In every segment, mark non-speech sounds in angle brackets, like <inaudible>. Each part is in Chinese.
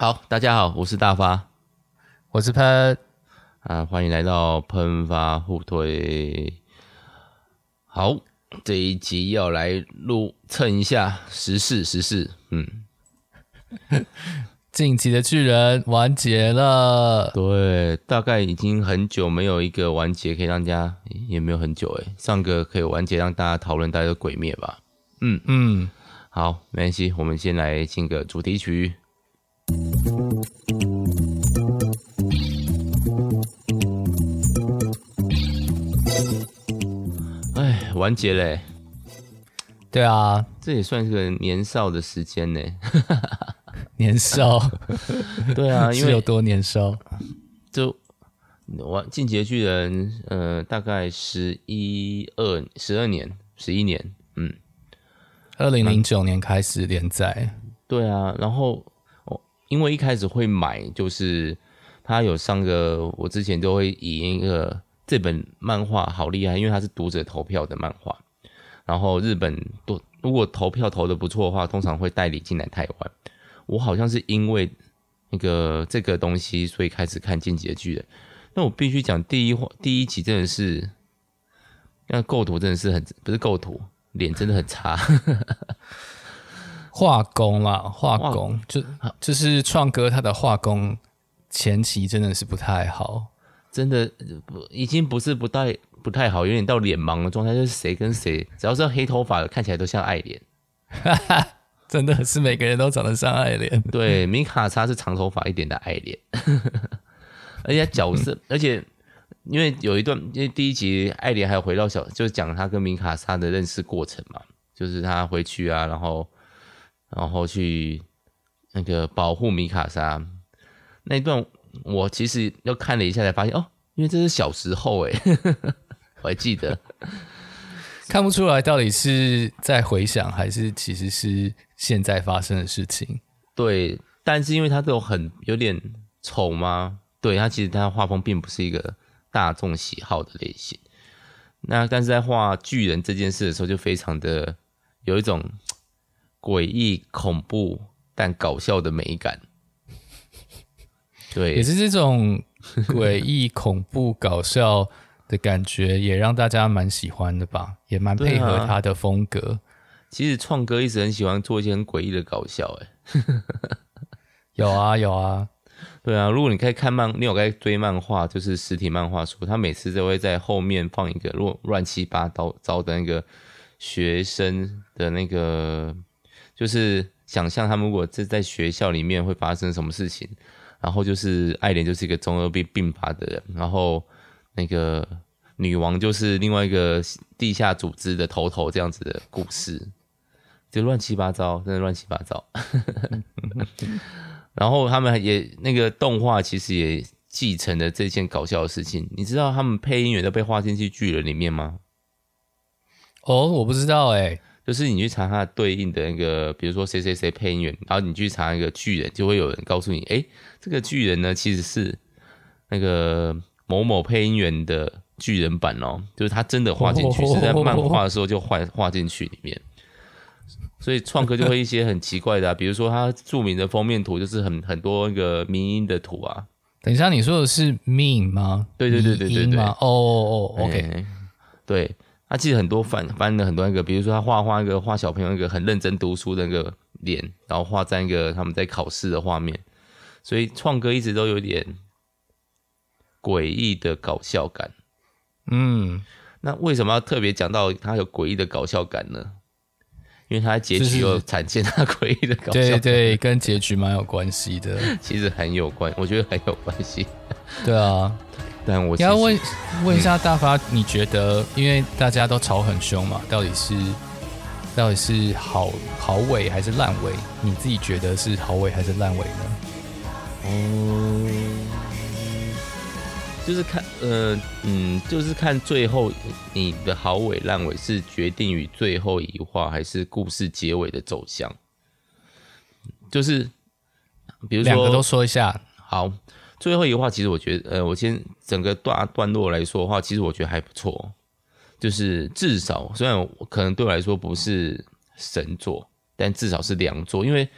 好，大家好，我是大发，我是喷啊，欢迎来到喷发互推。好，这一集要来录蹭一下时事，时事，嗯，<laughs> 近期的巨人完结了，对，大概已经很久没有一个完结可以让大家，也没有很久诶，上个可以完结让大家讨论大家的鬼灭吧，嗯。嗯，好，没关系，我们先来进个主题曲。哎，完结嘞！对啊，这也算是个年少的时间呢。年少，<laughs> 对啊，因为有多年少？就完进击的巨人，呃，大概十一二十二年，十一年，嗯，二零零九年开始连载。对啊，然后。因为一开始会买，就是他有上个，我之前都会以一个这本漫画好厉害，因为它是读者投票的漫画。然后日本都如果投票投得不错的话，通常会代理进来台湾。我好像是因为那个这个东西，所以开始看《进击的巨人》。那我必须讲，第一话第一集真的是，那构图真的是很不是构图，脸真的很差。画工啦，画工就就是创哥他的画工前期真的是不太好，真的不已经不是不太不太好，有点到脸盲的状态，就是谁跟谁只要是黑头发的看起来都像爱莲，<laughs> 真的是每个人都长得像爱莲。<laughs> 对，米卡莎是长头发一点的爱莲，<laughs> 而且角色，而且因为有一段，因为第一集爱莲还有回到小，就是讲他跟米卡莎的认识过程嘛，就是他回去啊，然后。然后去那个保护米卡莎那一段，我其实又看了一下，才发现哦，因为这是小时候哎，<laughs> 我还记得，看不出来到底是在回想还是其实是现在发生的事情。对，但是因为他都很有点丑吗？对，他其实他画风并不是一个大众喜好的类型。那但是在画巨人这件事的时候，就非常的有一种。诡异、恐怖但搞笑的美感，<laughs> 对，也是这种诡异、<laughs> 恐怖、搞笑的感觉，也让大家蛮喜欢的吧，也蛮配合他的风格。啊、其实创哥一直很喜欢做一些很诡异的搞笑，哎，<laughs> 有啊有啊，对啊。如果你可以看漫，你有在追漫画，就是实体漫画书，他每次都会在后面放一个乱乱七八糟糟的那个学生的那个。就是想象他们如果是在学校里面会发生什么事情，然后就是爱莲就是一个中二病病发的人，然后那个女王就是另外一个地下组织的头头这样子的故事，就乱七八糟，真的乱七八糟。<laughs> 然后他们也那个动画其实也继承了这件搞笑的事情，你知道他们配音员都被画进去巨人里面吗？哦，我不知道哎、就是你去查它对应的那个，比如说谁谁谁配音员，然后你去查那个巨人，就会有人告诉你，哎，这个巨人呢其实是那个某某配音员的巨人版哦，就是他真的画进去，<laughs> 是在漫画的时候就画画进去里面。所以创客就会一些很奇怪的啊，比如说他著名的封面图就是很很多那个迷音的图啊。等一下，你说的是 meme 吗？对对对对对对。哦哦哦，OK，对。他其实很多翻翻了很多那个，比如说他画画一个画小朋友一个很认真读书的那个脸，然后画在一个他们在考试的画面，所以创哥一直都有点诡异的搞笑感。嗯，那为什么要特别讲到他有诡异的搞笑感呢？因为他结局有展现他诡异的搞笑感。对对，跟结局蛮有关系的。<laughs> 其实很有关，我觉得很有关系。对啊。但我要问问一下大发，你觉得，因为大家都吵很凶嘛，到底是到底是好好尾还是烂尾？你自己觉得是好尾还是烂尾呢？嗯，就是看，呃，嗯，就是看最后你的好尾烂尾是决定于最后一话，还是故事结尾的走向？就是比如说两个都说一下，好。最后一个话，其实我觉得，呃，我先整个段段落来说的话，其实我觉得还不错。就是至少，虽然可能对我来说不是神作，但至少是良作。因为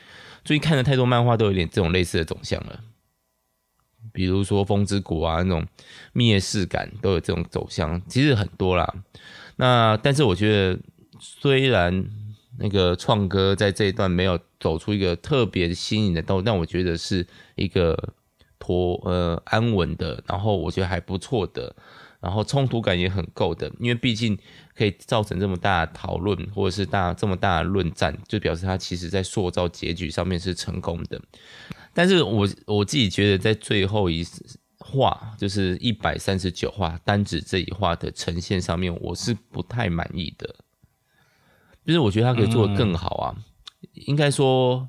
最近看了太多漫画，都有点这种类似的走向了。比如说《风之谷》啊，那种灭世感都有这种走向，其实很多啦。那但是我觉得，虽然那个创哥在这一段没有走出一个特别新颖的道，但我觉得是一个妥呃安稳的，然后我觉得还不错的，然后冲突感也很够的，因为毕竟可以造成这么大的讨论，或者是大这么大的论战，就表示他其实在塑造结局上面是成功的。但是我我自己觉得，在最后一话，就是一百三十九话单指这一话的呈现上面，我是不太满意的。就是我觉得他可以做得更好啊。应该说，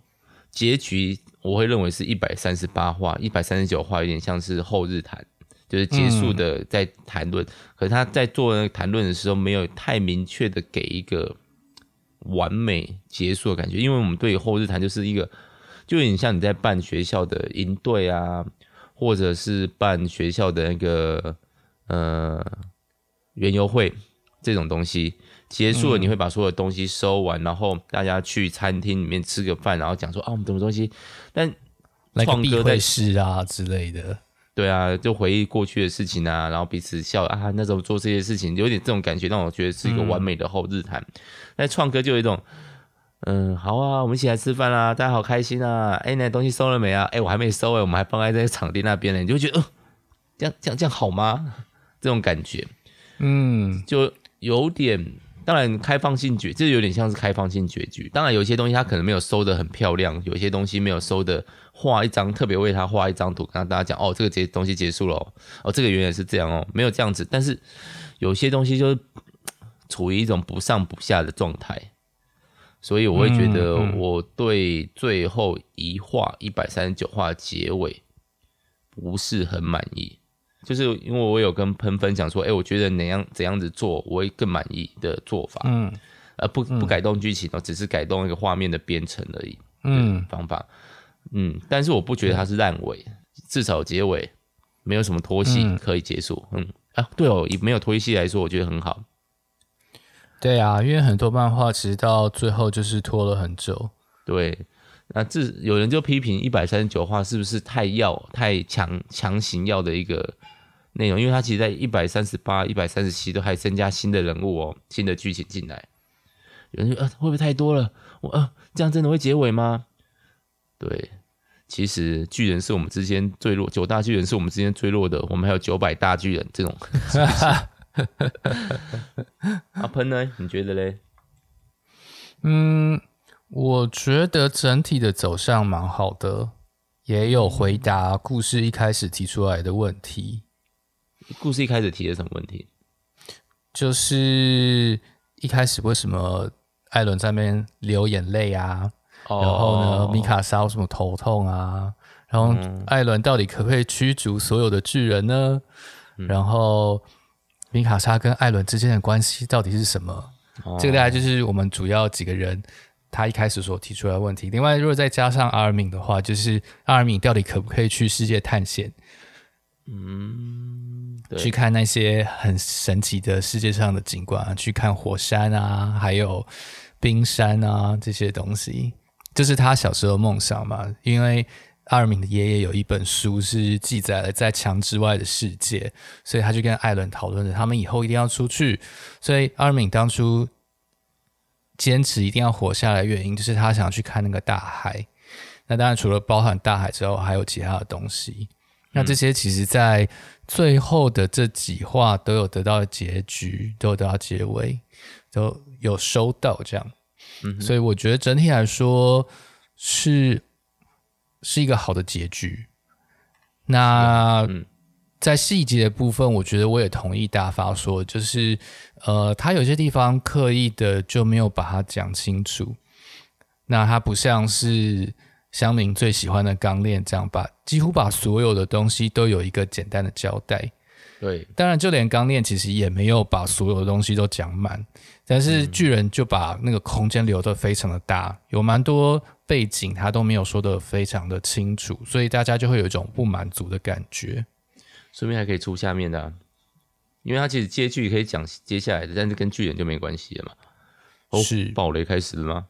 结局我会认为是一百三十八话，一百三十九话有点像是后日谈，就是结束的在谈论。可是他在做那个谈论的时候，没有太明确的给一个完美结束的感觉，因为我们对后日谈就是一个。就有点像你在办学校的营队啊，或者是办学校的那个呃园游会这种东西，结束了你会把所有东西收完，嗯、然后大家去餐厅里面吃个饭，然后讲说啊我们什么东西，但创哥在试啊之类的，对啊，就回忆过去的事情啊，然后彼此笑啊，那时候做这些事情有点这种感觉，让我觉得是一个完美的后日谈。那创哥就有一种。嗯，好啊，我们一起来吃饭啦，大家好开心啊！哎，那东西收了没啊？哎，我还没收哎，我们还放在这个场地那边呢，你就会觉得，呃，这样这样这样好吗？这种感觉，嗯，就有点，当然开放性结，这有点像是开放性结局。当然，有些东西他可能没有收的很漂亮，有些东西没有收的，画一张特别为他画一张图，跟大家讲，哦，这个结东西结束了哦，哦，这个原来是这样哦，没有这样子，但是有些东西就是处于一种不上不下的状态。所以我会觉得，我对最后一画一百三十九画结尾不是很满意，就是因为我有跟喷分享说，哎，我觉得哪样怎样子做我会更满意的做法，嗯，而不不改动剧情哦，只是改动一个画面的编程而已，嗯，方法，嗯，但是我不觉得它是烂尾，至少结尾没有什么拖戏可以结束，嗯啊，对哦，以没有拖戏来说，我觉得很好。对啊，因为很多漫画其实到最后就是拖了很久。对，那这有人就批评一百三十九话是不是太要、太强强行要的一个内容？因为它其实在一百三十八、一百三十七都还增加新的人物哦，新的剧情进来。有人说呃会不会太多了？我呃这样真的会结尾吗？对，其实巨人是我们之间最弱，九大巨人是我们之间最弱的，我们还有九百大巨人这种。<laughs> 是 <laughs> 阿喷呢？你觉得嘞？嗯，我觉得整体的走向蛮好的，也有回答故事一开始提出来的问题。故事一开始提的什么问题？就是一开始为什么艾伦在那边流眼泪啊？哦、然后呢，米卡莎为什么头痛啊？然后艾伦到底可不可以驱逐所有的巨人呢？嗯、然后。米卡莎跟艾伦之间的关系到底是什么？哦、这个大概就是我们主要几个人他一开始所提出来的问题。另外，如果再加上阿尔敏的话，就是阿尔敏到底可不可以去世界探险？嗯，去看那些很神奇的世界上的景观啊，去看火山啊，还有冰山啊这些东西，这、就是他小时候梦想嘛？因为阿尔敏的爷爷有一本书是记载了在墙之外的世界，所以他就跟艾伦讨论着他们以后一定要出去。所以阿尔敏当初坚持一定要活下来的原因，就是他想去看那个大海。那当然除了包含大海之后，还有其他的东西。那这些其实在最后的这几话都有得到结局，都有得到结尾，都有收到这样。嗯，所以我觉得整体来说是。是一个好的结局。那在细节的部分，我觉得我也同意大发说，就是呃，他有些地方刻意的就没有把它讲清楚。那他不像是乡民最喜欢的钢炼这样把几乎把所有的东西都有一个简单的交代。对，当然就连钢炼其实也没有把所有的东西都讲满，但是巨人就把那个空间留得非常的大，有蛮多。背景他都没有说得非常的清楚，所以大家就会有一种不满足的感觉。顺便还可以出下面的、啊，因为他其实接剧可以讲接下来的，但是跟巨人就没关系了嘛。哦，是暴雷开始了吗？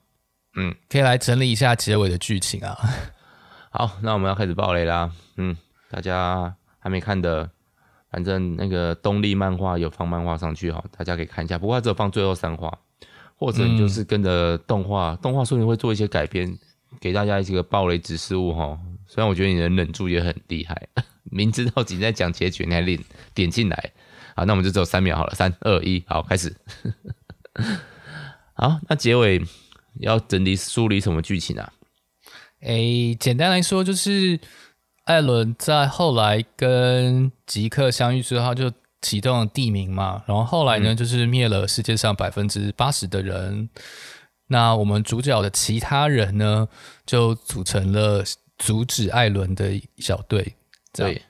嗯，可以来整理一下结尾的剧情啊。<laughs> 好，那我们要开始暴雷啦。嗯，大家还没看的，反正那个东立漫画有放漫画上去哈，大家可以看一下。不过它只有放最后三话，或者你就是跟着动画，嗯、动画说你会做一些改编，给大家一些个爆雷指示物哈。虽然我觉得你能忍住也很厉害，明知道自己在讲结局，你还点点进来。好，那我们就只有三秒好了，三二一，好，开始。<laughs> 好，那结尾要整理梳理什么剧情啊？诶、欸，简单来说就是艾伦在后来跟吉克相遇之后，他就启动了地名嘛，然后后来呢，就是灭了世界上百分之八十的人。那我们主角的其他人呢，就组成了阻止艾伦的小队。对，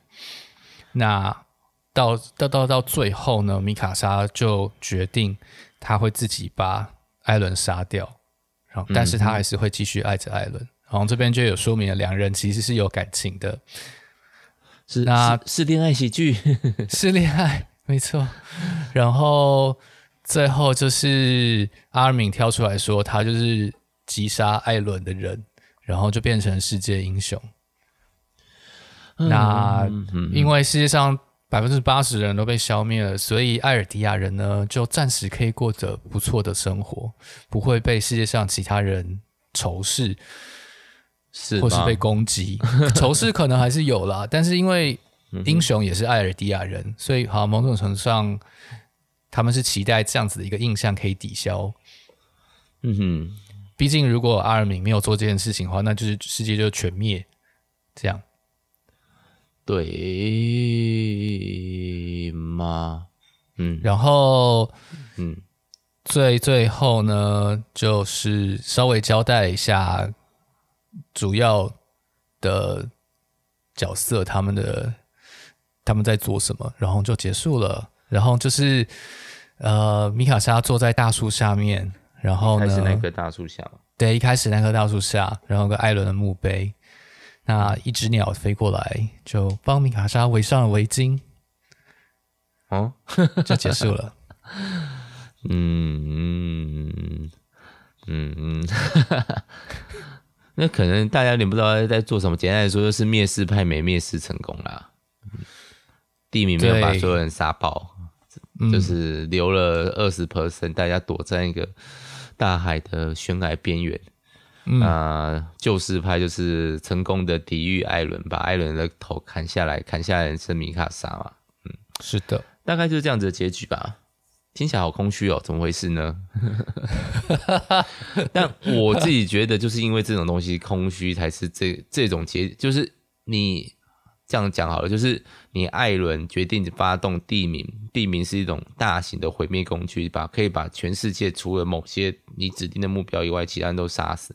那到到到到最后呢，米卡莎就决定他会自己把艾伦杀掉，然后但是他还是会继续爱着艾伦。然后这边就有说明了两人其实是有感情的，是那是恋爱喜剧，<laughs> 是恋爱，没错。然后最后就是阿尔敏跳出来说，他就是击杀艾伦的人，然后就变成世界英雄。嗯、那因为世界上。百分之八十的人都被消灭了，所以艾尔迪亚人呢，就暂时可以过着不错的生活，不会被世界上其他人仇视，是或是被攻击。<laughs> 仇视可能还是有啦，但是因为英雄也是艾尔迪亚人，嗯、所以好某种程度上，他们是期待这样子的一个印象可以抵消。嗯哼，毕竟如果阿尔敏没有做这件事情的话，那就是世界就全灭，这样。对吗？嗯，然后，嗯，最最后呢，就是稍微交代一下主要的角色他们的他们在做什么，然后就结束了。然后就是呃，米卡莎坐在大树下面，然后呢，是那棵大树下，对，一开始那棵大树下，然后跟艾伦的墓碑。那一只鸟飞过来，就帮米卡莎围上了围巾，哦，<laughs> <laughs> 就结束了。嗯嗯嗯嗯，<laughs> 那可能大家有点不知道在做什么。简单来说，就是灭世派没灭世成功啦。地名没有把所有人杀爆，就是留了二十 percent，大家躲在一个大海的悬崖边缘。那救世派就是成功的抵御艾伦，把艾伦的头砍下来，砍下来是米卡莎嘛？嗯，是的，大概就是这样子的结局吧。听起来好空虚哦，怎么回事呢？<laughs> 但我自己觉得，就是因为这种东西空虚，才是这这种结，就是你。这样讲好了，就是你艾伦决定发动地名，地名是一种大型的毁灭工具，把可以把全世界除了某些你指定的目标以外，其他人都杀死。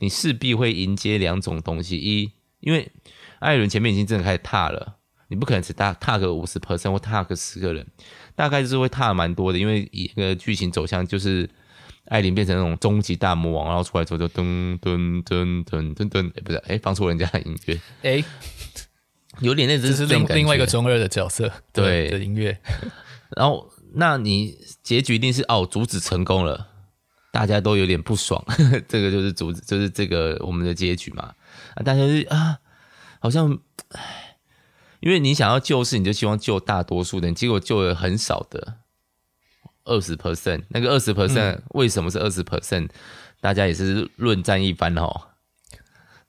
你势必会迎接两种东西：一，因为艾伦前面已经真的开始踏了，你不可能只踏踏个五十 percent 或踏个十个人，大概就是会踏蛮多的。因为一个剧情走向就是艾琳变成那种终极大魔王，然后出来之后就噔噔噔噔噔噔，哎，不是，哎，放错人家的音乐，哎。有点那只是另另外一个中二的角色，对，对的音乐。<laughs> 然后，那你结局一定是哦，阻止成功了，大家都有点不爽。呵 <laughs> 呵这个就是阻止，就是这个我们的结局嘛。啊，大家是啊，好像，因为你想要救世，你就希望救大多数人，结果救了很少的二十 percent。那个二十 percent 为什么是二十 percent？大家也是论战一番哦。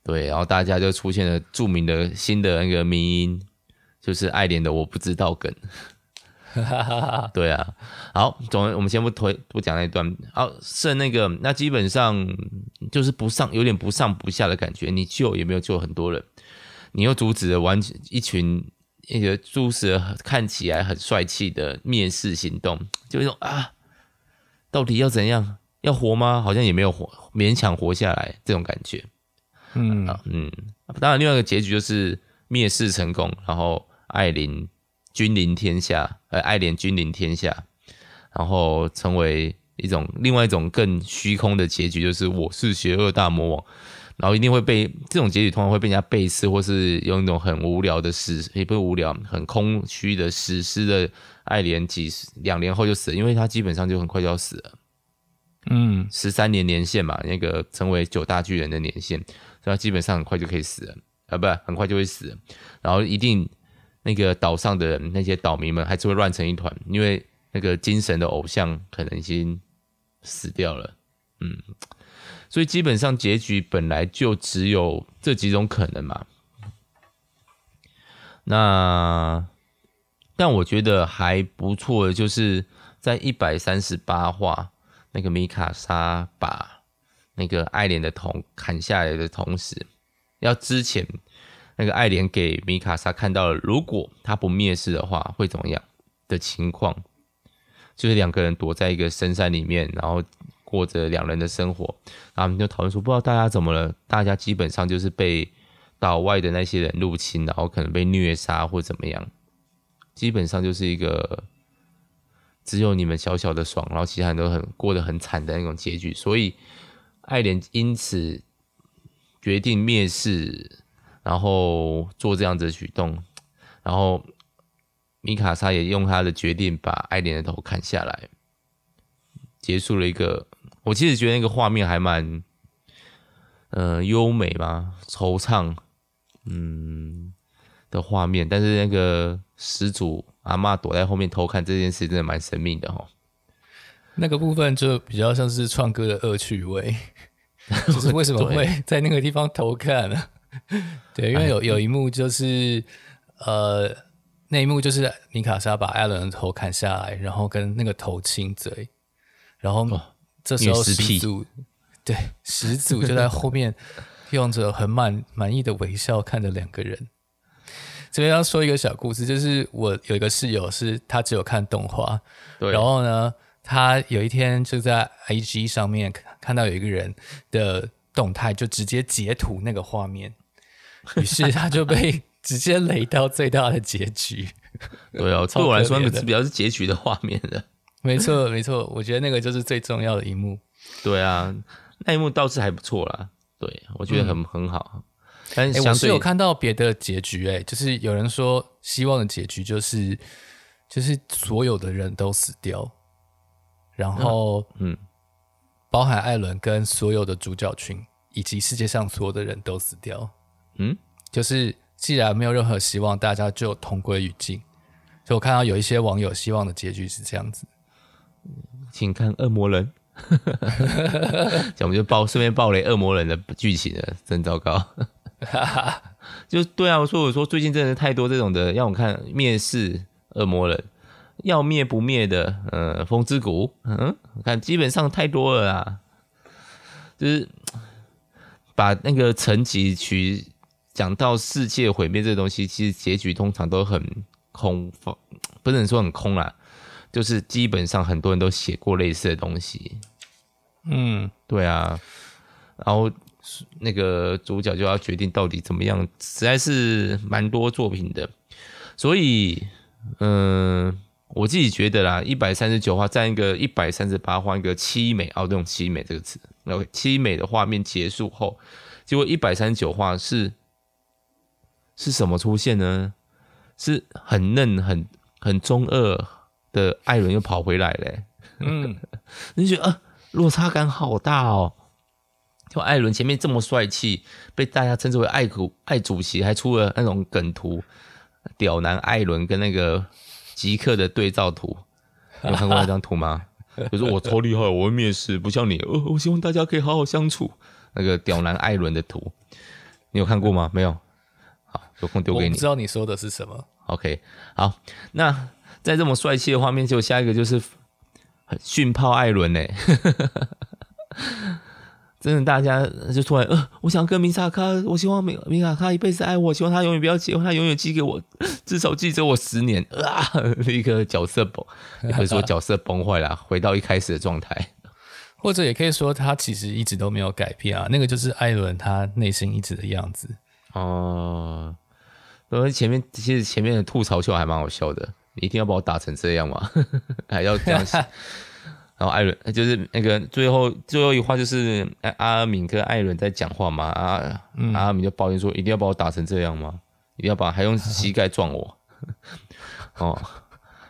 对，然后大家就出现了著名的新的那个迷因，就是爱莲的我不知道梗。<laughs> 对啊，好，总我们先不推不讲那一段，好，剩那个那基本上就是不上，有点不上不下的感觉。你救也没有救很多人，你又阻止了完全一群那个阻止了看起来很帅气的灭世行动，就一种啊，到底要怎样？要活吗？好像也没有活，勉强活下来这种感觉。嗯。嗯，当然，另外一个结局就是灭世成功，然后艾琳君临天下，呃，艾莲君临天下，然后成为一种另外一种更虚空的结局，就是我是邪恶大魔王，然后一定会被这种结局通常会被人家背刺，或是用一种很无聊的史，也不是无聊，很空虚的史诗的艾莲几十两年后就死了，因为他基本上就很快就要死了。嗯，十三年年限嘛，那个成为九大巨人的年限，那基本上很快就可以死了，啊，不，很快就会死。然后一定那个岛上的人那些岛民们还是会乱成一团，因为那个精神的偶像可能已经死掉了，嗯，所以基本上结局本来就只有这几种可能嘛。那但我觉得还不错就是在一百三十八话。那个米卡莎把那个爱莲的头砍下来的同时，要之前那个爱莲给米卡莎看到了，如果他不灭世的话会怎么样的情况，就是两个人躲在一个深山里面，然后过着两人的生活，然后就讨论说，不知道大家怎么了，大家基本上就是被岛外的那些人入侵，然后可能被虐杀或怎么样，基本上就是一个。只有你们小小的爽，然后其他人都很过得很惨的那种结局，所以艾莲因此决定灭世，然后做这样子的举动，然后米卡莎也用他的决定把艾莲的头砍下来，结束了一个。我其实觉得那个画面还蛮，呃，优美嘛，惆怅，嗯的画面，但是那个始祖。阿嬷躲在后面偷看这件事，真的蛮神秘的哦。那个部分就比较像是创歌的恶趣味，<laughs> 就是为什么会在那个地方偷看呢？<laughs> 对，因为有有一幕就是，呃，那一幕就是米卡莎把艾伦的头砍下来，然后跟那个头亲嘴，然后这时候始祖，对，始祖就在后面用着很满 <laughs> 满意的微笑看着两个人。这边要说一个小故事，就是我有一个室友，是他只有看动画，对，然后呢，他有一天就在 IG 上面看到有一个人的动态，就直接截图那个画面，于是他就被直接雷到最大的结局。对啊，<laughs> 对我来说，那个比较是结局的画面的。没错，没错，我觉得那个就是最重要的一幕。对啊，那一幕倒是还不错啦。对，我觉得很、嗯、很好。哎、欸，我是有看到别的结局、欸，哎，就是有人说希望的结局就是，就是所有的人都死掉，然后，嗯，包含艾伦跟所有的主角群以及世界上所有的人都死掉，嗯，就是既然没有任何希望，大家就同归于尽。所以我看到有一些网友希望的结局是这样子，请看《恶魔人》。我们就爆顺便爆雷《恶魔人》的剧情了，真糟糕。哈哈，就对啊，我说我说最近真的太多这种的，让我看面试恶魔人，要灭不灭的，呃，风之谷，嗯，我看基本上太多了啦，就是把那个层级去讲到世界毁灭这个东西，其实结局通常都很空，不能说很空啦，就是基本上很多人都写过类似的东西，嗯，对啊，然后。那个主角就要决定到底怎么样，实在是蛮多作品的，所以，嗯、呃，我自己觉得啦，一百三十九画占一个一百三十八画一个凄美，哦，用凄美这个词，，OK，凄美的画面结束后，结果一百三十九画是是什么出现呢？是很嫩、很很中二的艾伦又跑回来了，嗯，<laughs> 你觉得啊，落差感好大哦。就艾伦前面这么帅气，被大家称之为爱主爱主席，还出了那种梗图，屌男艾伦跟那个吉克的对照图，<laughs> 有看过那张图吗？就是我超厉害，我会面试，不像你。呃，我希望大家可以好好相处。那个屌男艾伦的图，你有看过吗？没有。好，有空丢给你。知道你说的是什么。OK，好，那在这么帅气的画面，就下一个就是训炮艾伦呢。真的，大家就突然，呃，我想跟米萨卡，我希望米米卡卡一辈子爱我，希望他永远不要结婚，他永远寄给我，至少记着我十年 <laughs> 啊！一个角色崩，也可以说角色崩坏了，回到一开始的状态，或者也可以说他其实一直都没有改变啊，那个就是艾伦他内心一直的样子哦。因为前面其实前面的吐槽秀还蛮好笑的，你一定要把我打成这样吗？<laughs> 还要这样想。然后艾伦就是那个最后最后一话，就是阿阿敏跟艾伦在讲话嘛，阿、嗯、阿敏就抱怨说：“一定要把我打成这样吗？一定要把还用膝盖撞我？” <laughs> 哦，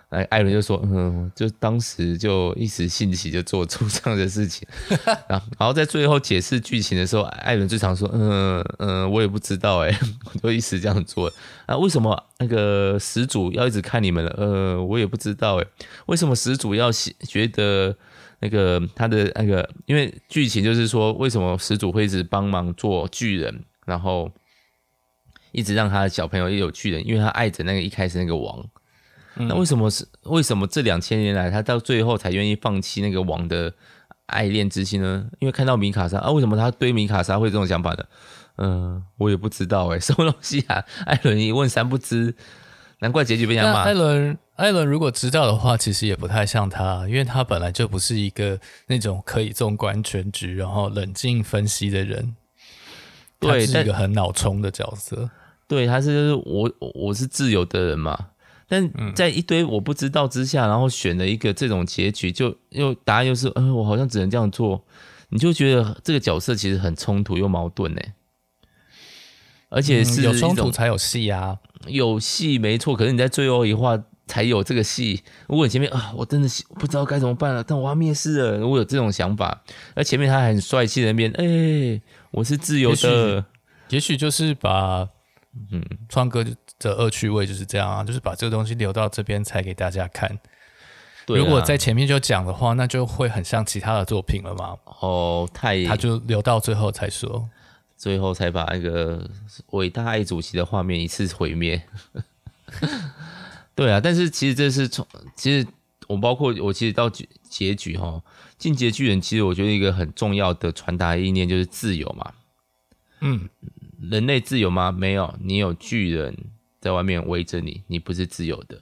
哎，艾伦就说，嗯，就当时就一时兴起就做出这样的事情，<laughs> 然后然后在最后解释剧情的时候，艾伦最常说，嗯嗯，我也不知道哎，<laughs> 我就一时这样做。啊，为什么那个始祖要一直看你们了？呃，我也不知道哎，为什么始祖要觉得那个他的那个，因为剧情就是说，为什么始祖会一直帮忙做巨人，然后一直让他的小朋友也有巨人，因为他爱着那个一开始那个王。那为什么是为什么这两千年来他到最后才愿意放弃那个王的爱恋之心呢？因为看到米卡莎啊，为什么他对米卡莎会有这种想法呢？嗯、呃，我也不知道哎，<laughs> 什么东西啊？艾伦一问三不知，难怪结局被人骂。艾伦，艾伦如果知道的话，其实也不太像他，因为他本来就不是一个那种可以纵观全局然后冷静分析的人。对，他是一个很脑冲的角色。对，他是就是我我是自由的人嘛。但在一堆我不知道之下，然后选了一个这种结局，就又答案又是，嗯、呃，我好像只能这样做，你就觉得这个角色其实很冲突又矛盾呢。而且是、嗯、有冲突才有戏啊，有戏没错，可是你在最后一话才有这个戏。如果你前面啊，我真的不知道该怎么办了，但我要面试了，我有这种想法，而前面他很帅气的那边，哎、欸，我是自由的，也许就是把。嗯，川哥的恶趣味就是这样啊，就是把这个东西留到这边才给大家看。对，如果在前面就讲的话，那就会很像其他的作品了嘛。哦，太，他就留到最后才说，最后才把那个伟大爱主席的画面一次毁灭。<laughs> 对啊，但是其实这是从，其实我包括我其实到结结局哈，进阶巨人其实我觉得一个很重要的传达意念就是自由嘛。嗯。人类自由吗？没有，你有巨人在外面围着你，你不是自由的。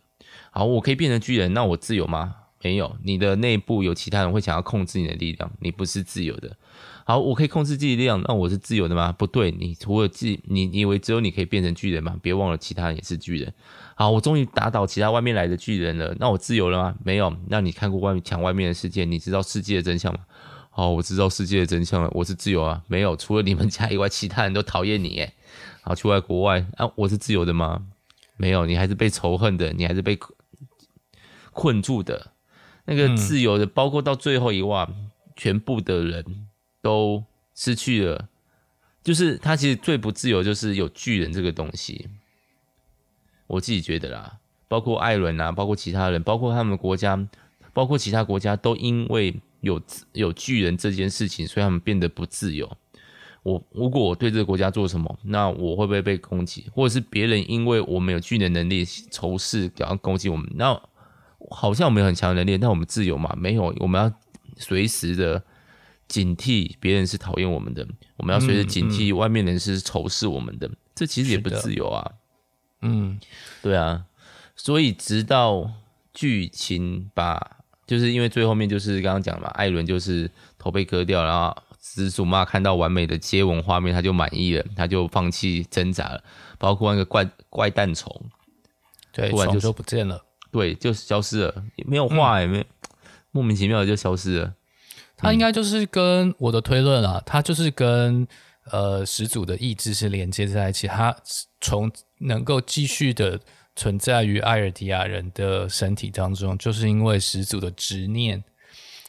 好，我可以变成巨人，那我自由吗？没有，你的内部有其他人会想要控制你的力量，你不是自由的。好，我可以控制自己力量，那我是自由的吗？不对，你除了自，你以为只有你可以变成巨人吗？别忘了其他人也是巨人。好，我终于打倒其他外面来的巨人了，那我自由了吗？没有，那你看过外面墙外面的世界，你知道世界的真相吗？好，我知道世界的真相了。我是自由啊，没有，除了你们家以外，其他人都讨厌你。哎，好，去外国外啊，我是自由的吗？没有，你还是被仇恨的，你还是被困住的。那个自由的，包括到最后一话，全部的人都失去了。就是他其实最不自由，就是有巨人这个东西。我自己觉得啦，包括艾伦啊，包括其他人，包括他们国家，包括其他国家，都因为。有有巨人这件事情，所以他们变得不自由。我如果我对这个国家做什么，那我会不会被攻击？或者是别人因为我们有巨人能力仇视，然后攻击我们？那好像我们有很强的能力，但我们自由嘛？没有，我们要随时的警惕别人是讨厌我们的，我们要随时警惕外面人是仇视我们的。嗯嗯、这其实也不自由啊。嗯，对啊。所以直到剧情把。就是因为最后面就是刚刚讲嘛，艾伦就是头被割掉，然后始祖妈看到完美的接吻画面，他就满意了，他就放弃挣扎了。包括那个怪怪蛋虫，对，突然就说不见了，对，就消失了，没有话也没有，莫名其妙的就消失了。他应该就是跟我的推论啊，他就是跟呃始祖的意志是连接在一起，他从能够继续的。存在于艾尔迪亚人的身体当中，就是因为始祖的执念，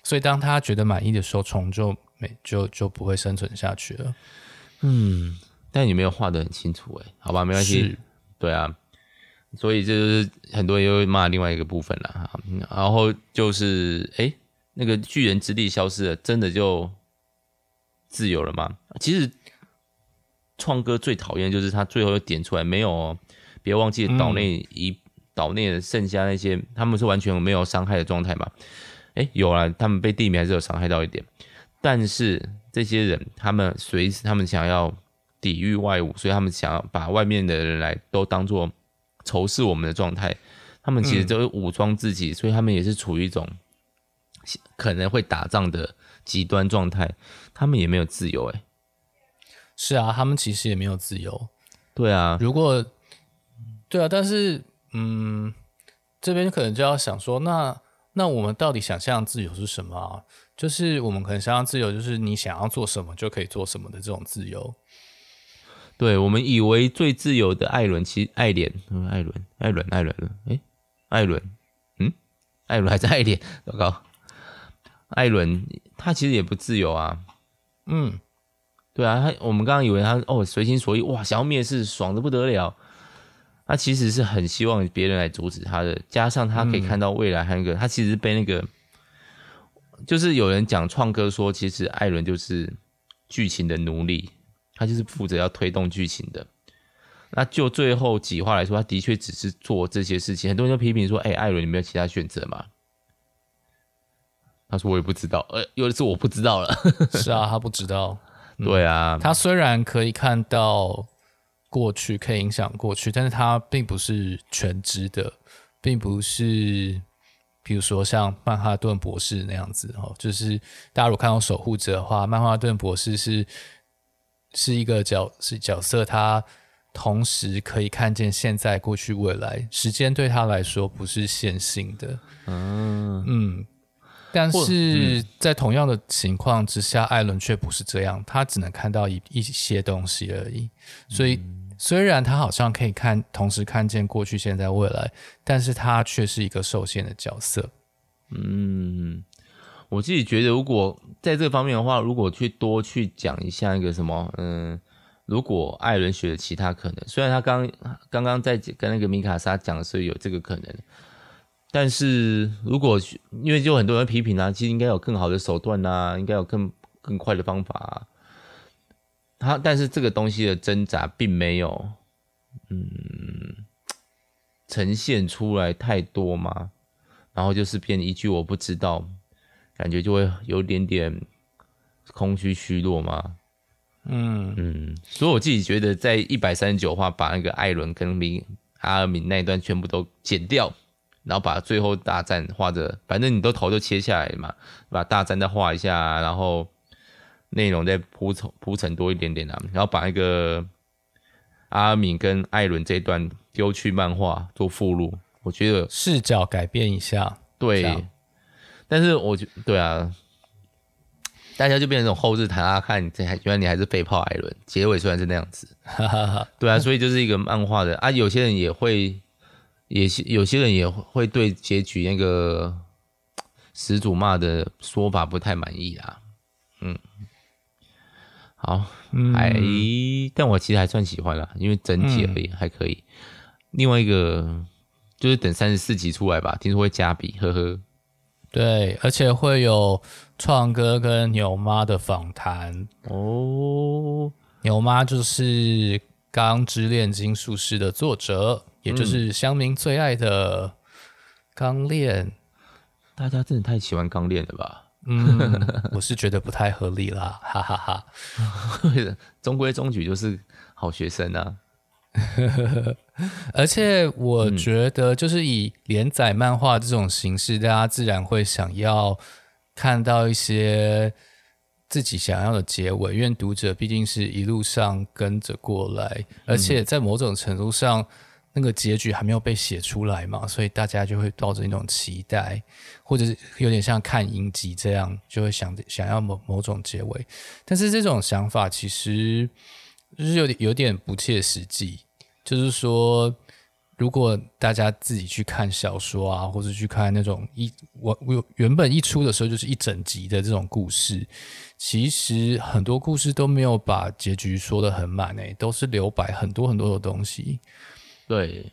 所以当他觉得满意的时候，虫就没就就不会生存下去了。嗯，但你没有画的很清楚哎，好吧，没关系。对啊，所以这就是很多人又会骂另外一个部分了哈。然后就是，哎，那个巨人之力消失了，真的就自由了吗？其实创哥最讨厌就是他最后又点出来没有哦。别忘记岛内一岛内的剩下那些，他们是完全没有伤害的状态嘛？诶，有啊，他们被地名还是有伤害到一点，但是这些人他们随时他们想要抵御外物，所以他们想要把外面的人来都当做仇视我们的状态。他们其实都是武装自己，所以他们也是处于一种可能会打仗的极端状态。他们也没有自由，哎，是啊，他们其实也没有自由。对啊，如果。对啊，但是，嗯，这边可能就要想说，那那我们到底想象自由是什么啊？就是我们可能想要自由，就是你想要做什么就可以做什么的这种自由。对，我们以为最自由的艾伦，其实艾莲，艾伦，艾伦，艾伦，哎，艾伦，嗯，艾伦还在艾莲，糟糕。艾伦他其实也不自由啊，嗯，对啊，他我们刚刚以为他哦随心所欲哇，想要灭世爽的不得了，他其实是很希望别人来阻止他的，加上他可以看到未来，还有一个、嗯、他其实被那个，就是有人讲创哥说，其实艾伦就是剧情的奴隶，他就是负责要推动剧情的。那就最后几话来说，他的确只是做这些事情，很多人都批评说，哎，艾伦你没有其他选择吗？他说：“我也不知道，呃，有的是我不知道了。”是啊，他不知道。对啊，他虽然可以看到过去，可以影响过去，但是他并不是全知的，并不是，比如说像曼哈顿博士那样子哦。就是大家如果看到守护者的话，曼哈顿博士是是一个角是角色，他同时可以看见现在、过去、未来，时间对他来说不是线性的。嗯嗯。但是在同样的情况之下，艾伦却不是这样，他只能看到一一些东西而已。所以，虽然他好像可以看，同时看见过去、现在、未来，但是他却是一个受限的角色。嗯，我自己觉得，如果在这方面的话，如果去多去讲一下一个什么，嗯，如果艾伦学的其他可能，虽然他刚刚刚在跟那个米卡莎讲的时候有这个可能。但是如果因为就很多人批评啊，其实应该有更好的手段啊，应该有更更快的方法。他但是这个东西的挣扎并没有，嗯，呈现出来太多嘛，然后就是变一句我不知道，感觉就会有点点空虚虚弱嘛。嗯嗯，所以我自己觉得在一百三十九话把那个艾伦跟明阿尔敏那一段全部都剪掉。然后把最后大战画着，反正你都头都切下来嘛，把大战再画一下，然后内容再铺陈铺陈多一点点啊，然后把那个阿敏跟艾伦这一段丢去漫画做附录，我觉得视角改变一下，对，但是我觉对啊，大家就变成这种后日谈啊，看你这还原来你还是废炮艾伦，结尾虽然是那样子，对啊，所以就是一个漫画的啊，有些人也会。也有些人也会对结局那个始祖骂的说法不太满意啦，嗯，好，嗯、还但我其实还算喜欢啦，因为整体而言还可以。嗯、另外一个就是等三十四集出来吧，听说会加笔，呵呵。对，而且会有创哥跟牛妈的访谈哦。牛妈就是《钢之炼金术师》的作者。也就是乡民最爱的钢炼，大家真的太喜欢钢炼了吧？嗯，<laughs> 我是觉得不太合理啦，哈哈哈，哈。<laughs> 中规中矩就是好学生啊。<laughs> 而且我觉得，就是以连载漫画这种形式，大家自然会想要看到一些自己想要的结尾，因为读者毕竟是一路上跟着过来，而且在某种程度上。那个结局还没有被写出来嘛，所以大家就会抱着一种期待，或者是有点像看影集这样，就会想想要某某种结尾。但是这种想法其实就是有点有点不切实际。就是说，如果大家自己去看小说啊，或者去看那种一我我原本一出的时候就是一整集的这种故事，其实很多故事都没有把结局说得很满诶，都是留白很多很多的东西。对，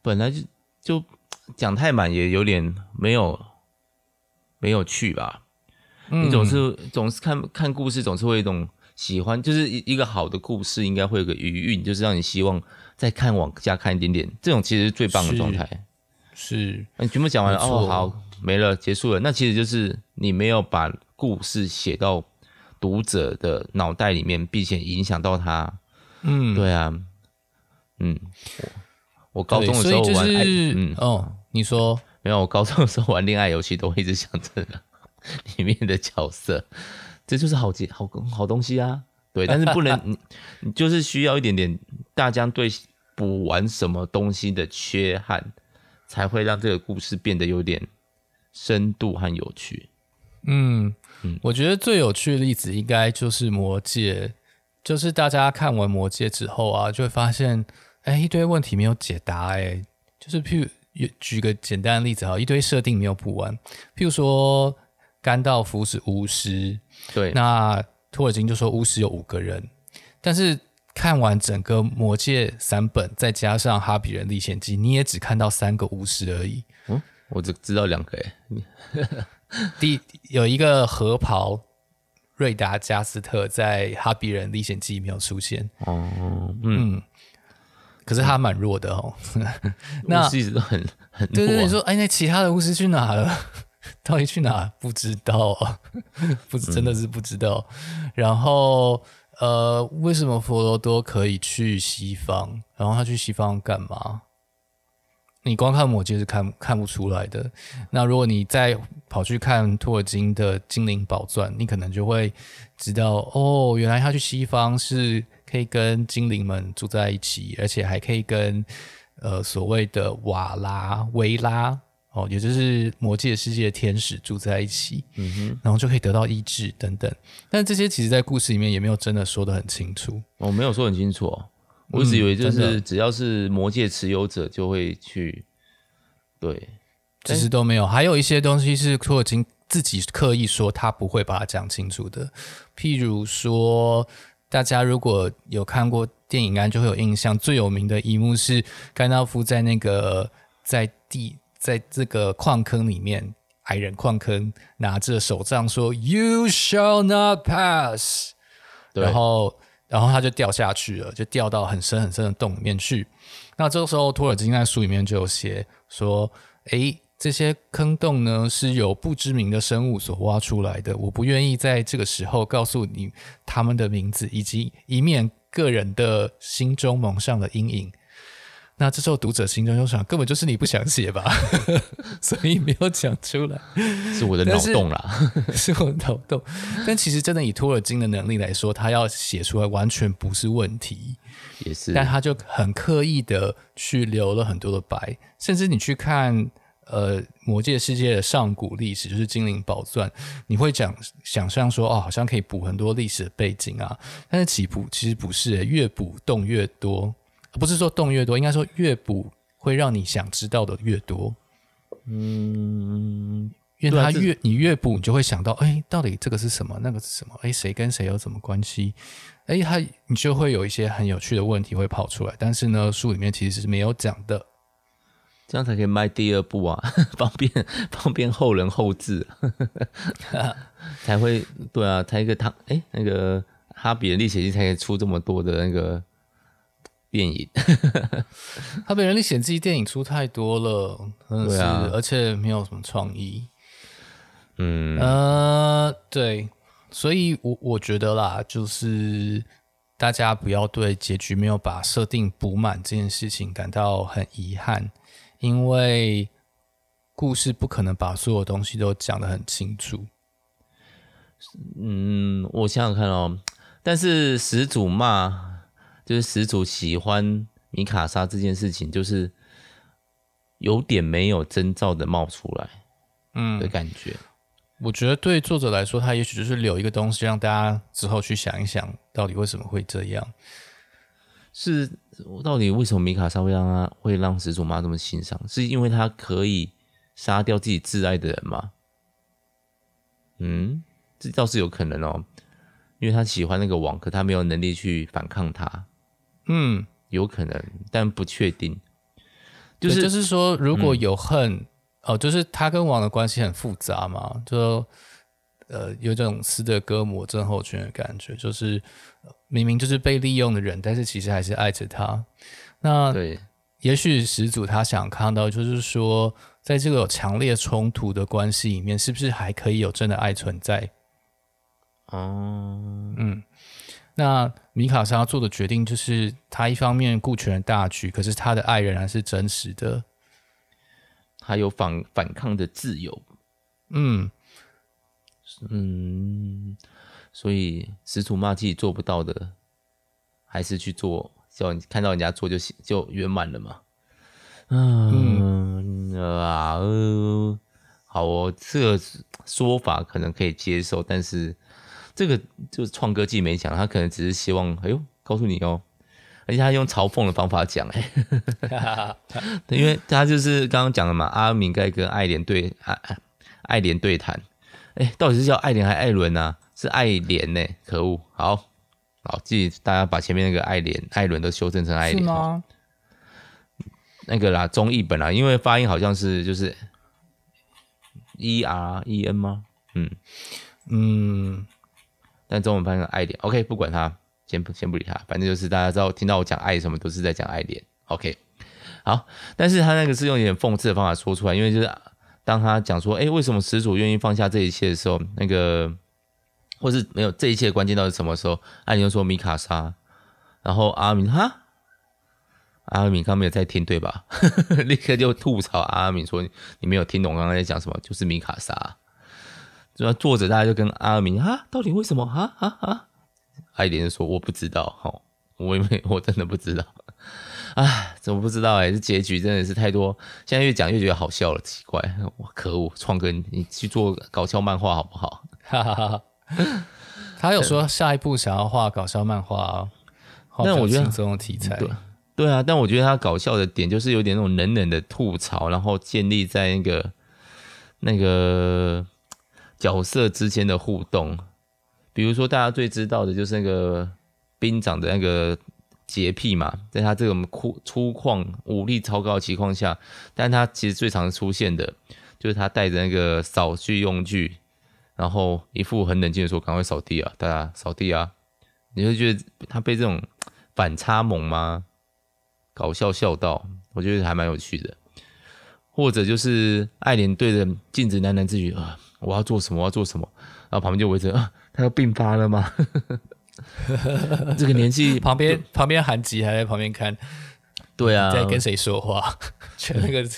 本来就就讲太满也有点没有没有趣吧。嗯、你总是总是看看故事，总是会有一种喜欢，就是一一个好的故事应该会有个余韵，就是让你希望再看往下看一点点。这种其实是最棒的状态。是，那你全部讲完了哦，好，没了，结束了。那其实就是你没有把故事写到读者的脑袋里面，并且影响到他。嗯，对啊。嗯，我我高中的时候玩，就是、嗯哦，你说没有？我高中的时候玩恋爱游戏，都会一直想着 <laughs> 里面的角色，这就是好结好好东西啊。对，但是不能，<laughs> 你你就是需要一点点大家对补完什么东西的缺憾，才会让这个故事变得有点深度和有趣。嗯嗯，我觉得最有趣的例子应该就是《魔戒》，就是大家看完《魔戒》之后啊，就会发现。哎，一堆问题没有解答，哎，就是譬如举个简单的例子哈，一堆设定没有补完，譬如说甘道夫是巫师，对，那托尔金就说巫师有五个人，但是看完整个魔戒三本，再加上哈比人历险记，你也只看到三个巫师而已。嗯，我只知道两个哎。<laughs> 第有一个河袍瑞达加斯特在哈比人历险记没有出现哦，嗯。嗯可是他蛮弱的哦，<laughs> 那巫师一直都很很弱。对对对，你说哎，那其他的巫师去哪了？<laughs> 到底去哪？不知道啊，<laughs> 不真的是不知道。嗯、然后呃，为什么佛罗多可以去西方？然后他去西方干嘛？你光看魔戒是看看不出来的。那如果你再跑去看托尔金的《精灵宝钻》，你可能就会知道哦，原来他去西方是。可以跟精灵们住在一起，而且还可以跟呃所谓的瓦拉维拉哦，也就是魔界世界的天使住在一起，嗯哼，然后就可以得到医治等等。但这些其实，在故事里面也没有真的说的很清楚。我、哦、没有说很清楚哦，我一直以为就是只要是魔界持有者就会去，对，其实都没有。还有一些东西是托尔金自己刻意说他不会把它讲清楚的，譬如说。大家如果有看过电影，应该就会有印象。最有名的一幕是甘道夫在那个在地在这个矿坑里面，矮人矿坑，拿着手杖说 “You shall not pass”，然后然后他就掉下去了，就掉到很深很深的洞里面去。那这个时候托尔金在书里面就有写说：“诶。”这些坑洞呢，是由不知名的生物所挖出来的。我不愿意在这个时候告诉你他们的名字，以及以免个人的心中蒙上了阴影。那这时候读者心中就想，根本就是你不想写吧，<laughs> 所以没有讲出来。是我的脑洞啦，是，是我的脑洞。但其实真的以托尔金的能力来说，他要写出来完全不是问题。也是，但他就很刻意的去留了很多的白，甚至你去看。呃，魔界世界的上古历史就是精灵宝钻，你会讲想象说哦，好像可以补很多历史的背景啊，但是起补其实不是、越补洞越多，不是说洞越多，应该说越补会让你想知道的越多。嗯，因为他越你越补，你就会想到，哎、到底这个是什么，那个是什么？哎、谁跟谁有什么关系？哎、他你就会有一些很有趣的问题会跑出来，但是呢，书里面其实是没有讲的。这样才可以卖第二部啊，<laughs> 方便方便后人后置，<laughs> 才会对啊，才一个他哎、欸，那个哈比人历险记才可以出这么多的那个电影，<laughs> 哈比人历险记电影出太多了，真的是，啊、而且没有什么创意。嗯呃，对，所以我我觉得啦，就是大家不要对结局没有把设定补满这件事情感到很遗憾。因为故事不可能把所有东西都讲得很清楚。嗯，我想想看哦。但是始祖骂，就是始祖喜欢米卡莎这件事情，就是有点没有征兆的冒出来，嗯的感觉、嗯。我觉得对作者来说，他也许就是留一个东西，让大家之后去想一想，到底为什么会这样。是，到底为什么米卡莎会让他会让始祖妈这么欣赏？是因为他可以杀掉自己挚爱的人吗？嗯，这倒是有可能哦，因为他喜欢那个王，可他没有能力去反抗他。嗯，有可能，但不确定。就是就是说，如果有恨、嗯、哦，就是他跟王的关系很复杂嘛，就。呃，有这种斯德哥尔摩症候群的感觉，就是明明就是被利用的人，但是其实还是爱着他。那对，也许始祖他想看到，就是说，在这个有强烈冲突的关系里面，是不是还可以有真的爱存在？哦，嗯。那米卡莎做的决定，就是他一方面顾全大局，可是他的爱仍然是真实的，还有反反抗的自由。嗯。嗯，所以始祖骂自己做不到的，还是去做，叫你看到人家做就行就圆满了嘛。嗯，嗯啊，呃，好哦，这个说法可能可以接受，但是这个就是创歌季没讲，他可能只是希望，哎呦，告诉你哦，而且他用嘲讽的方法讲，<laughs> 哎，因为他就是刚刚讲了嘛，阿明盖跟爱莲对爱爱莲对谈，哎，到底是叫艾莲还是艾伦呢？是艾莲呢？可恶！好，好，记大家把前面那个艾莲、艾伦都修正成艾莲吗？那个啦，中译本啦，因为发音好像是就是 E R E N 吗？嗯嗯，但中文翻译成爱莲。OK，不管他。先不先不理他，反正就是大家知道听到我讲爱什么都是在讲爱莲，OK，好，但是他那个是用一点讽刺的方法说出来，因为就是当他讲说，哎，为什么始祖愿意放下这一切的时候，那个或是没有这一切的关键到底什么时候，艾琳就说米卡莎，然后阿明哈，阿明刚没有在听对吧？<laughs> 立刻就吐槽阿明说，你没有听懂刚刚在讲什么，就是米卡莎，就后作者大家就跟阿明哈，到底为什么？哈？哈？哈？艾连说：“我不知道，齁，我因为我真的不知道，啊，怎么不知道？哎，这结局真的是太多，现在越讲越觉得好笑了，奇怪，我可恶，创哥，你去做搞笑漫画好不好？哈哈哈。他有说下一步想要画搞笑漫画，但我觉得这种题材对，对啊，但我觉得他搞笑的点就是有点那种冷冷的吐槽，然后建立在那个那个角色之间的互动。”比如说，大家最知道的就是那个兵长的那个洁癖嘛，在他这种粗粗犷、武力超高的情况下，但他其实最常出现的，就是他带着那个扫具用具，然后一副很冷静的说：“赶快扫地啊，大家扫地啊！”你会觉得他被这种反差萌吗？搞笑笑到，我觉得还蛮有趣的。或者就是艾莲对着镜子喃喃自语：“啊，我要做什么？我要做什么？”然后旁边就围着啊。他要病发了吗？<laughs> <laughs> 这个年纪，旁边旁边韩吉还在旁边看。对啊，在跟谁说话？<laughs> 觉得那个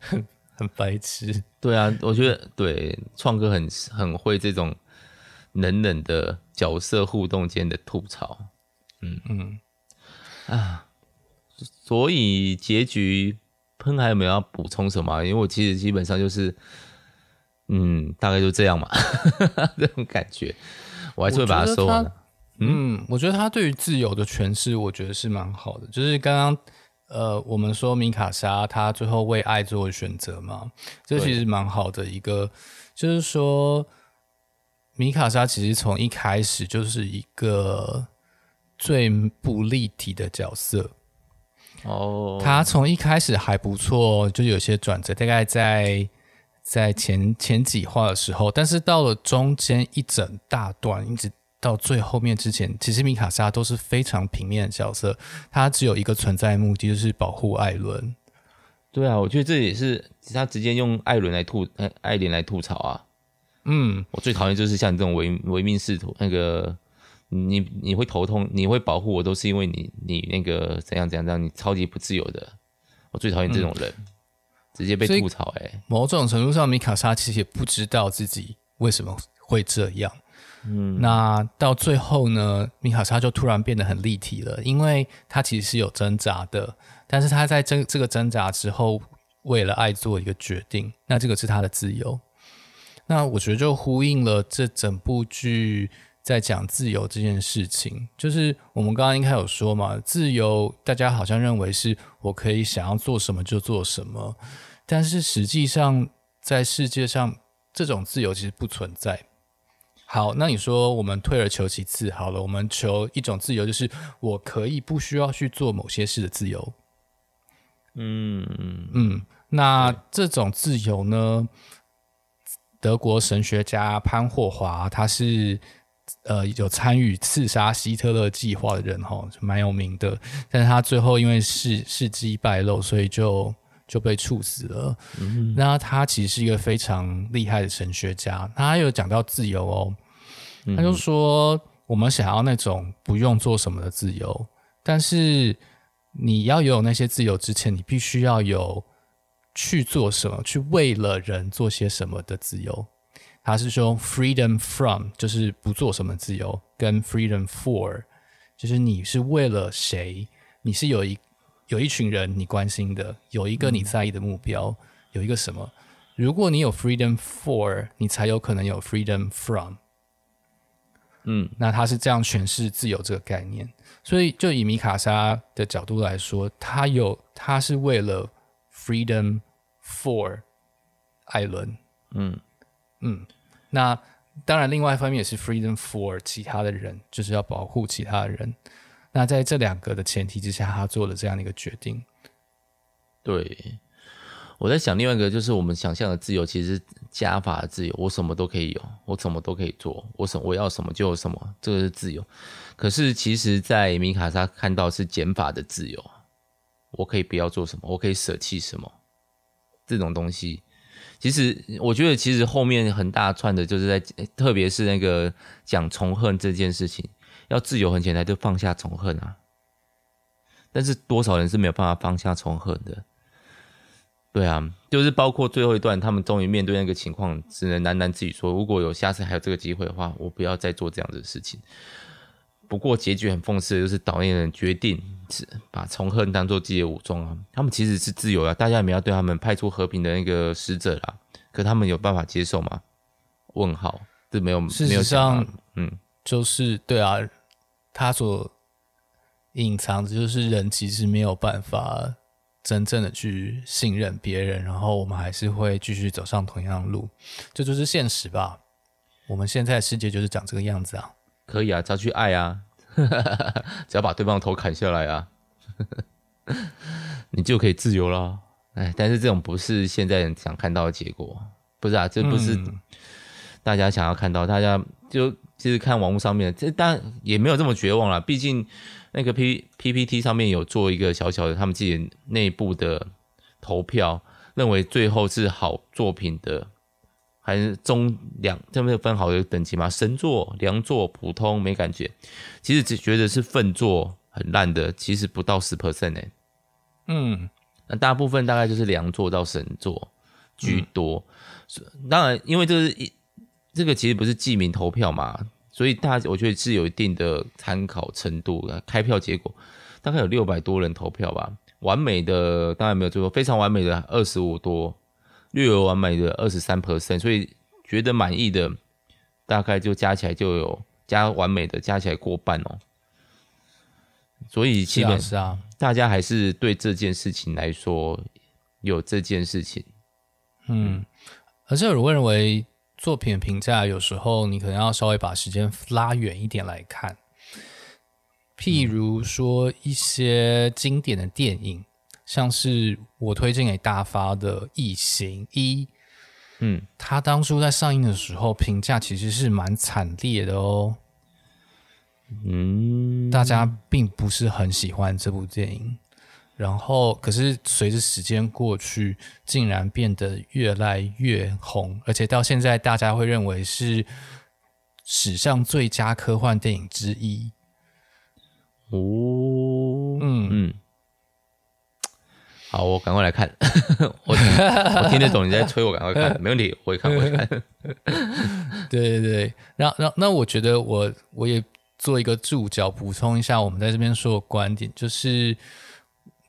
很很白痴。对啊，我觉得对创哥很很会这种冷冷的角色互动间的吐槽。嗯嗯啊，所以结局喷还有没有要补充什么？因为我其实基本上就是。嗯，大概就这样嘛，<laughs> 这种感觉，我还是会把它说完。嗯，我觉得他对于自由的诠释，我觉得是蛮好的。就是刚刚呃，我们说米卡莎他最后为爱做选择嘛，这其实蛮好的一个，就是说米卡莎其实从一开始就是一个最不立体的角色。哦，他从一开始还不错，就有些转折，大概在。在前前几话的时候，但是到了中间一整大段，一直到最后面之前，其实米卡莎都是非常平面的角色，她只有一个存在的目的，就是保护艾伦。对啊，我觉得这也是他直接用艾伦来吐，艾艾连来吐槽啊。嗯，我最讨厌就是像你这种唯唯命是图，那个你你会头痛，你会保护我，都是因为你你那个怎样怎样怎样，你超级不自由的。我最讨厌这种人。嗯直接被吐槽哎、欸，某种程度上，米卡莎其实也不知道自己为什么会这样。嗯，那到最后呢，米卡莎就突然变得很立体了，因为他其实是有挣扎的，但是他在这这个挣扎之后，为了爱做一个决定，那这个是他的自由。那我觉得就呼应了这整部剧在讲自由这件事情，就是我们刚刚应该有说嘛，自由大家好像认为是我可以想要做什么就做什么。但是实际上，在世界上，这种自由其实不存在。好，那你说我们退而求其次好了，我们求一种自由，就是我可以不需要去做某些事的自由。嗯嗯，那这种自由呢？德国神学家潘霍华，他是呃有参与刺杀希特勒计划的人哈，蛮有名的。但是他最后因为事事迹败露，所以就。就被处死了。嗯，那他其实是一个非常厉害的神学家。他有讲到自由哦，他就说我们想要那种不用做什么的自由，但是你要有那些自由之前，你必须要有去做什么，去为了人做些什么的自由。他是说 freedom from 就是不做什么自由，跟 freedom for 就是你是为了谁，你是有一。有一群人你关心的，有一个你在意的目标，嗯、有一个什么？如果你有 freedom for，你才有可能有 freedom from。嗯，那他是这样诠释自由这个概念。所以，就以米卡莎的角度来说，他有他是为了 freedom for 艾伦。嗯嗯，那当然，另外一方面也是 freedom for 其他的人，就是要保护其他的人。那在这两个的前提之下，他做了这样的一个决定。对，我在想另外一个，就是我们想象的自由，其实加法的自由，我什么都可以有，我什么都可以做，我什我要什么就有什么，这个是自由。可是其实，在米卡莎看到是减法的自由，我可以不要做什么，我可以舍弃什么，这种东西。其实我觉得，其实后面很大串的就是在，特别是那个讲仇恨这件事情，要自由很简单，就放下仇恨啊。但是多少人是没有办法放下仇恨的？对啊，就是包括最后一段，他们终于面对那个情况，只能喃喃自语说：“如果有下次还有这个机会的话，我不要再做这样子的事情。”不过结局很讽刺的就是导演人决定只把仇恨当做自己的武装啊，他们其实是自由啊，大家也没有对他们派出和平的那个使者啦，可他们有办法接受吗？问号，这没有，事实上，嗯，就是对啊，他所隐藏的就是人其实没有办法真正的去信任别人，然后我们还是会继续走上同样的路，这就是现实吧？我们现在的世界就是长这个样子啊。可以啊，只要去爱啊，<laughs> 只要把对方的头砍下来啊，<laughs> 你就可以自由了。哎，但是这种不是现在人想看到的结果，不是啊，这不是大家想要看到。大家就其实看网络上面，这当然也没有这么绝望啦。毕竟那个 P PPT 上面有做一个小小的他们自己内部的投票，认为最后是好作品的。还是中两，这不是分好的等级吗？神作、良作、普通，没感觉。其实只觉得是粪作很烂的，其实不到十 percent 呢。嗯，那大部分大概就是良作到神作居多。嗯、当然，因为这是一这个其实不是记名投票嘛，所以大家我觉得是有一定的参考程度的。开票结果大概有六百多人投票吧，完美的当然没有最多，非常完美的二十五多。略有完美的二十三 percent，所以觉得满意的大概就加起来就有加完美的加起来过半哦。所以基本上大家还是对这件事情来说有这件事情。嗯，而且我认为作品评价有时候你可能要稍微把时间拉远一点来看，譬如说一些经典的电影。像是我推荐给大发的《异形一》，嗯，他当初在上映的时候评价其实是蛮惨烈的哦，嗯，大家并不是很喜欢这部电影，然后可是随着时间过去，竟然变得越来越红，而且到现在大家会认为是史上最佳科幻电影之一，哦，嗯嗯。嗯好，我赶快来看。<laughs> 我 <laughs> 我听得懂你在催我赶快看，<laughs> 没问题，我会看，我会看。对对对，然后然后那我觉得我我也做一个注脚，补充一下我们在这边说的观点，就是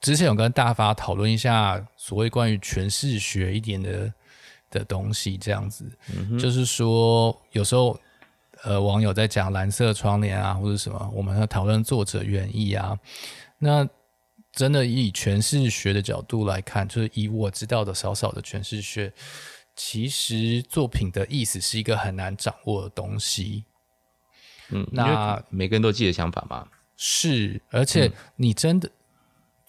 之前有跟大发讨论一下所谓关于诠释学一点的的东西，这样子，嗯、就是说有时候呃网友在讲蓝色窗帘啊或者什么，我们要讨论作者原意啊，那。真的以诠释学的角度来看，就是以我知道的少少的诠释学，其实作品的意思是一个很难掌握的东西。嗯，那每个人都有自己的想法嘛。是，而且你真的，嗯、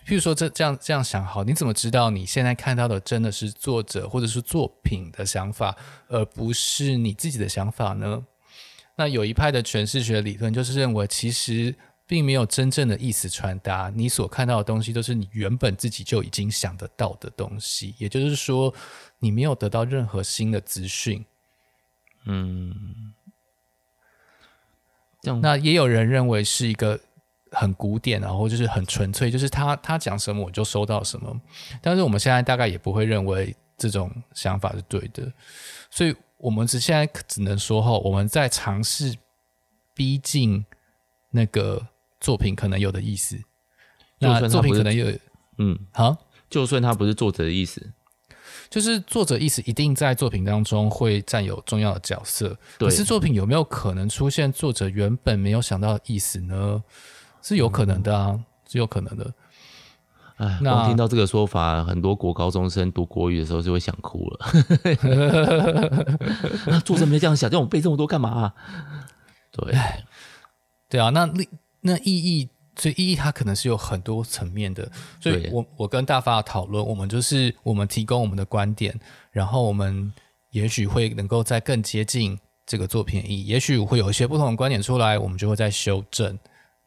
譬如说这这样这样想好，你怎么知道你现在看到的真的是作者或者是作品的想法，而不是你自己的想法呢？那有一派的诠释学理论就是认为，其实。并没有真正的意思传达，你所看到的东西都是你原本自己就已经想得到的东西，也就是说，你没有得到任何新的资讯。嗯，那也有人认为是一个很古典，然后就是很纯粹，就是他他讲什么我就收到什么。但是我们现在大概也不会认为这种想法是对的，所以我们只现在只能说哈，我们在尝试逼近那个。作品可能有的意思，那作品可能有，嗯，好，就算它不是作者的意思，就是作者意思一定在作品当中会占有重要的角色，可是作品有没有可能出现作者原本没有想到的意思呢？是有可能的啊，嗯、是有可能的。哎，那听到这个说法，很多国高中生读国语的时候就会想哭了。<laughs> 那作者没这样想，叫我背这么多干嘛、啊？对，对啊，那那那意义。所以意义它可能是有很多层面的，所以我我跟大发讨论，我们就是我们提供我们的观点，然后我们也许会能够再更接近这个作品意义，也许会有一些不同的观点出来，我们就会再修正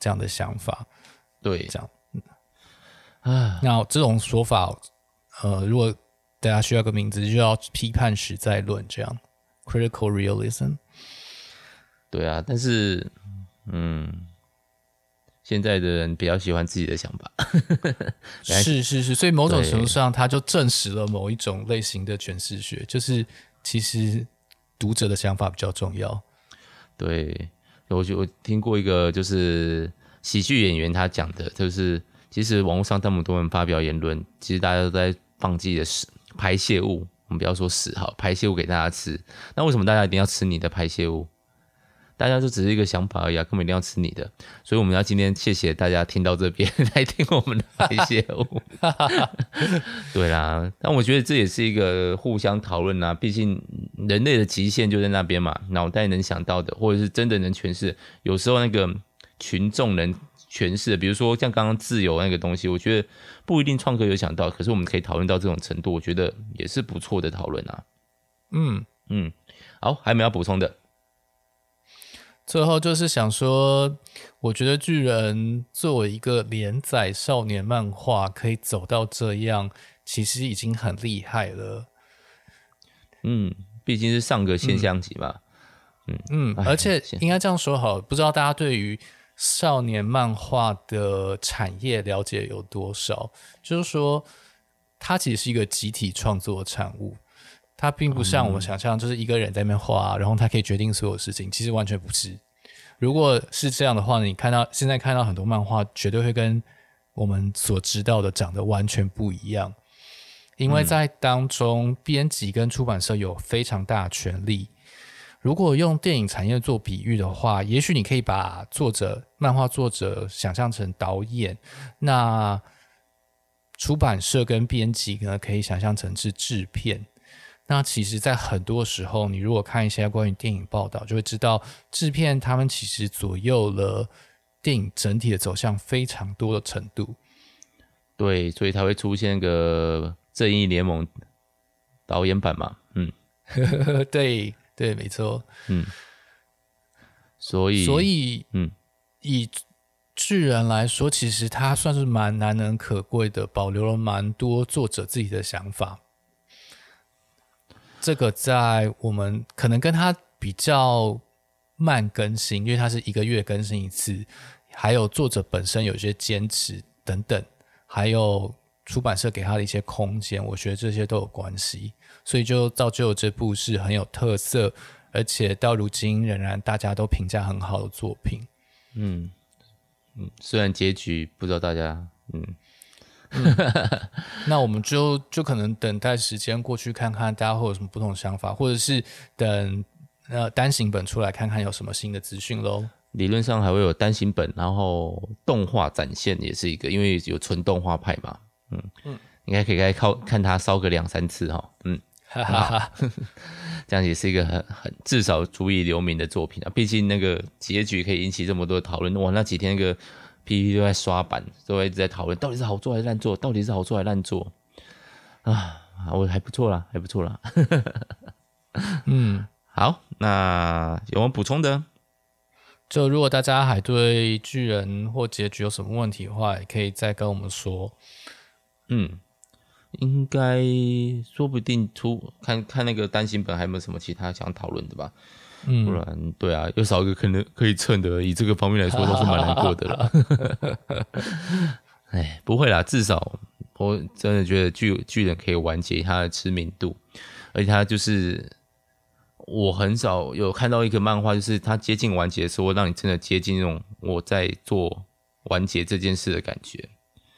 这样的想法。对，这样。啊，那这种说法，呃，如果大家需要个名字，就要批判实在论，这样 critical realism。对啊，但是，嗯。现在的人比较喜欢自己的想法，<laughs> 是是是，所以某种程度上，它就证实了某一种类型的诠释学，就是其实读者的想法比较重要。对，我就我听过一个就是喜剧演员他讲的，就是其实网络上那么多人发表言论，其实大家都在放自己的屎排泄物，我们不要说屎哈，排泄物给大家吃。那为什么大家一定要吃你的排泄物？大家就只是一个想法而已啊，根本一定要吃你的，所以我们要今天谢谢大家听到这边 <laughs> 来听我们的排泄物。<laughs> 对啦，但我觉得这也是一个互相讨论啊，毕竟人类的极限就在那边嘛，脑袋能想到的，或者是真的能诠释，有时候那个群众能诠释的，比如说像刚刚自由那个东西，我觉得不一定创客有想到，可是我们可以讨论到这种程度，我觉得也是不错的讨论啊。嗯嗯，好，还有没有要补充的？最后就是想说，我觉得巨人作为一个连载少年漫画可以走到这样，其实已经很厉害了。嗯，毕竟是上个现象级嘛。嗯嗯，而且应该这样说好，不知道大家对于少年漫画的产业了解有多少？就是说，它其实是一个集体创作的产物。它并不像我们想象，就是一个人在那边画，然后他可以决定所有事情。其实完全不是。如果是这样的话呢，你看到现在看到很多漫画，绝对会跟我们所知道的长得完全不一样。因为在当中，编辑跟出版社有非常大的权力。如果用电影产业做比喻的话，也许你可以把作者、漫画作者想象成导演，那出版社跟编辑呢，可以想象成是制片。那其实，在很多时候，你如果看一些关于电影报道，就会知道制片他们其实左右了电影整体的走向非常多的程度。对，所以才会出现个正义联盟导演版嘛。嗯，<laughs> 对对，没错。嗯，所以所以嗯，以巨人来说，其实他算是蛮难能可贵的，保留了蛮多作者自己的想法。这个在我们可能跟他比较慢更新，因为他是一个月更新一次，还有作者本身有一些坚持等等，还有出版社给他的一些空间，我觉得这些都有关系，所以就造就这部是很有特色，而且到如今仍然大家都评价很好的作品。嗯嗯，虽然结局不知道大家嗯。嗯、<laughs> 那我们就就可能等待时间过去，看看大家会有什么不同的想法，或者是等呃单行本出来，看看有什么新的资讯喽。理论上还会有单行本，然后动画展现也是一个，因为有纯动画派嘛。嗯嗯，应该可以该靠看他烧个两三次哈。嗯，哈哈哈，<laughs> 这样也是一个很很至少足以留名的作品啊。毕竟那个结局可以引起这么多讨论，哇，那几天那个。PPT 都在刷版，都会一直在讨论到底是好做还是烂做，到底是好做还是烂做啊？我还不错啦，还不错啦。嗯，<laughs> 好，那有没有补充的？就如果大家还对巨人或结局有什么问题的话，也可以再跟我们说。嗯，应该说不定出看看那个单行本还有没有什么其他想讨论的吧。嗯，不然对啊，又少一个可能可以蹭的，以这个方面来说，都是蛮难过的了。<laughs> 哎，不会啦，至少我真的觉得巨巨人可以完结他的知名度，而且他就是我很少有看到一个漫画，就是他接近完结的时候，让你真的接近那种我在做完结这件事的感觉。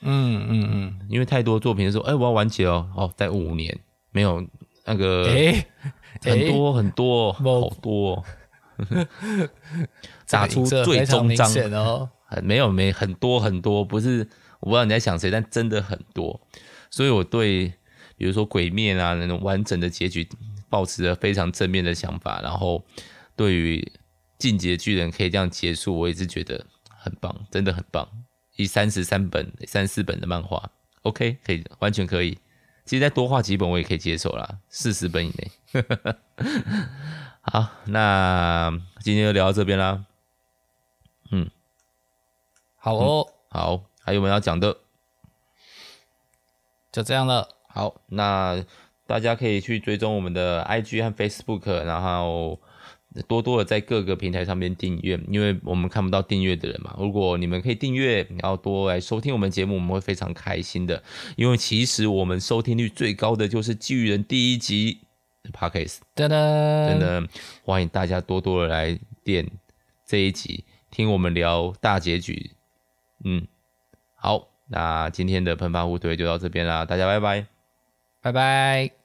嗯嗯嗯，因为太多作品说，哎，我要完结哦，哦，在五年。没有那个，哎，很多很多，好多，<laughs> 打出最终章哦，没有没很多很多，不是我不知道你在想谁，但真的很多，所以我对比如说鬼灭啊那种完整的结局，保持着非常正面的想法，然后对于进击的巨人可以这样结束，我也是觉得很棒，真的很棒，以三十三本、三四本的漫画，OK，可以，完全可以。其实再多画几本我也可以接受啦，四十本以内。<laughs> 好，那今天就聊到这边啦。嗯，好哦，嗯、好，还有没有要讲的？就这样了。好，那大家可以去追踪我们的 IG 和 Facebook，然后。多多的在各个平台上面订阅，因为我们看不到订阅的人嘛。如果你们可以订阅，然后多来收听我们节目，我们会非常开心的。因为其实我们收听率最高的就是《巨人》第一集 Podcast，真的真的欢迎大家多多的来点这一集，听我们聊大结局。嗯，好，那今天的喷发互推就到这边啦，大家拜拜，拜拜。